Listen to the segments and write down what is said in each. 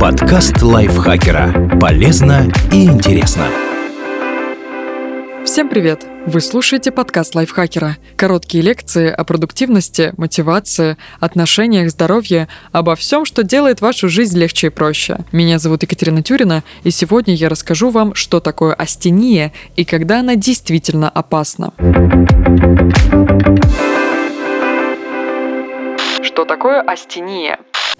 Подкаст лайфхакера. Полезно и интересно. Всем привет! Вы слушаете подкаст лайфхакера. Короткие лекции о продуктивности, мотивации, отношениях, здоровье, обо всем, что делает вашу жизнь легче и проще. Меня зовут Екатерина Тюрина, и сегодня я расскажу вам, что такое астения и когда она действительно опасна. Что такое астения?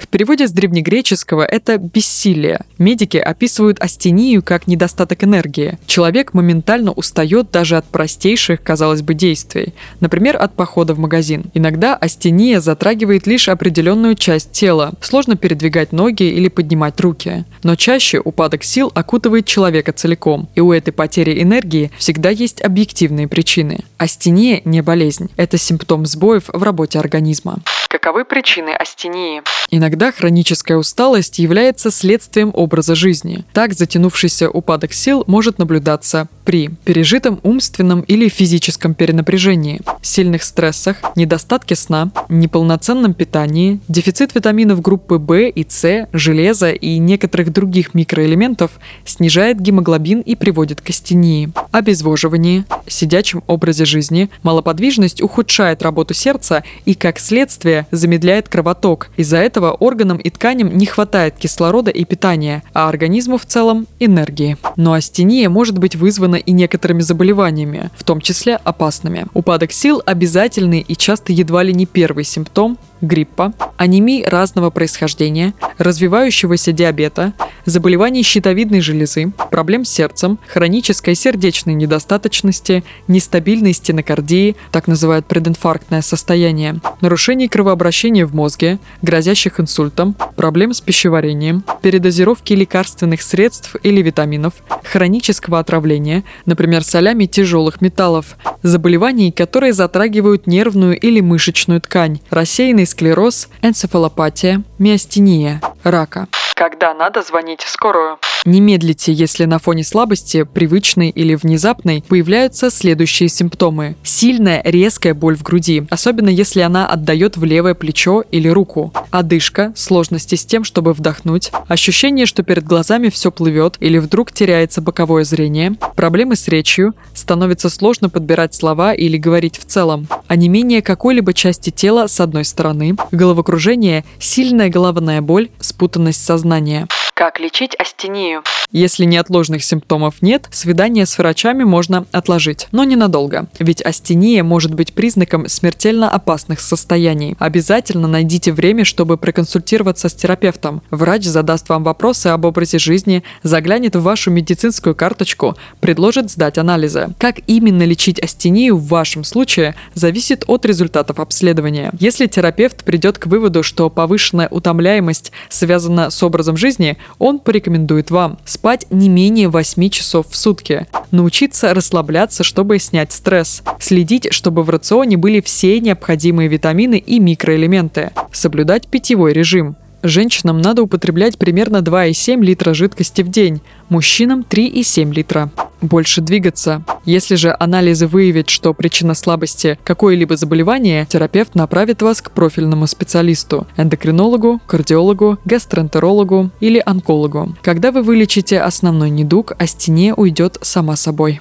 В переводе с древнегреческого это бессилие. Медики описывают астению как недостаток энергии. Человек моментально устает даже от простейших, казалось бы, действий. Например, от похода в магазин. Иногда астения затрагивает лишь определенную часть тела. Сложно передвигать ноги или поднимать руки. Но чаще упадок сил окутывает человека целиком. И у этой потери энергии всегда есть объективные причины. Астения не болезнь. Это симптом сбоев в работе организма. Каковы причины астении? Иногда хроническая усталость является следствием образа жизни. Так затянувшийся упадок сил может наблюдаться при пережитом умственном или физическом перенапряжении, сильных стрессах, недостатке сна, неполноценном питании, дефицит витаминов группы В и С, железа и некоторых других микроэлементов снижает гемоглобин и приводит к астении, обезвоживании, сидячем образе жизни, малоподвижность ухудшает работу сердца и, как следствие, замедляет кровоток. Из-за этого органам и тканям не хватает кислорода и питания, а организму в целом – энергии. Но астения может быть вызвана и некоторыми заболеваниями, в том числе опасными. Упадок сил – обязательный и часто едва ли не первый симптом гриппа, анемии разного происхождения, развивающегося диабета, заболеваний щитовидной железы, проблем с сердцем, хронической сердечной недостаточности, нестабильной стенокардии, так называют прединфарктное состояние, нарушений кровообращения в мозге, грозящих инсультом, проблем с пищеварением, передозировки лекарственных средств или витаминов, хронического отравления, например, солями тяжелых металлов, заболеваний, которые затрагивают нервную или мышечную ткань, рассеянный склероз, энцефалопатия, миостения, рака. Когда надо звонить в скорую? Не медлите, если на фоне слабости, привычной или внезапной, появляются следующие симптомы. Сильная, резкая боль в груди, особенно если она отдает в левое плечо или руку. Одышка, сложности с тем, чтобы вдохнуть, ощущение, что перед глазами все плывет или вдруг теряется боковое зрение, проблемы с речью, становится сложно подбирать слова или говорить в целом, а не менее какой-либо части тела с одной стороны, головокружение, сильная головная боль, спутанность сознания сознание. Как лечить астению? Если неотложных симптомов нет, свидание с врачами можно отложить, но ненадолго, ведь астения может быть признаком смертельно опасных состояний. Обязательно найдите время, чтобы проконсультироваться с терапевтом. Врач задаст вам вопросы об образе жизни, заглянет в вашу медицинскую карточку, предложит сдать анализы. Как именно лечить астению в вашем случае, зависит от результатов обследования. Если терапевт придет к выводу, что повышенная утомляемость связана с образом жизни, он порекомендует вам спать не менее 8 часов в сутки, научиться расслабляться, чтобы снять стресс, следить, чтобы в рационе были все необходимые витамины и микроэлементы, соблюдать питьевой режим – Женщинам надо употреблять примерно 2,7 литра жидкости в день, мужчинам 3,7 литра. Больше двигаться. Если же анализы выявят, что причина слабости – какое-либо заболевание, терапевт направит вас к профильному специалисту – эндокринологу, кардиологу, гастроэнтерологу или онкологу. Когда вы вылечите основной недуг, а стене уйдет сама собой.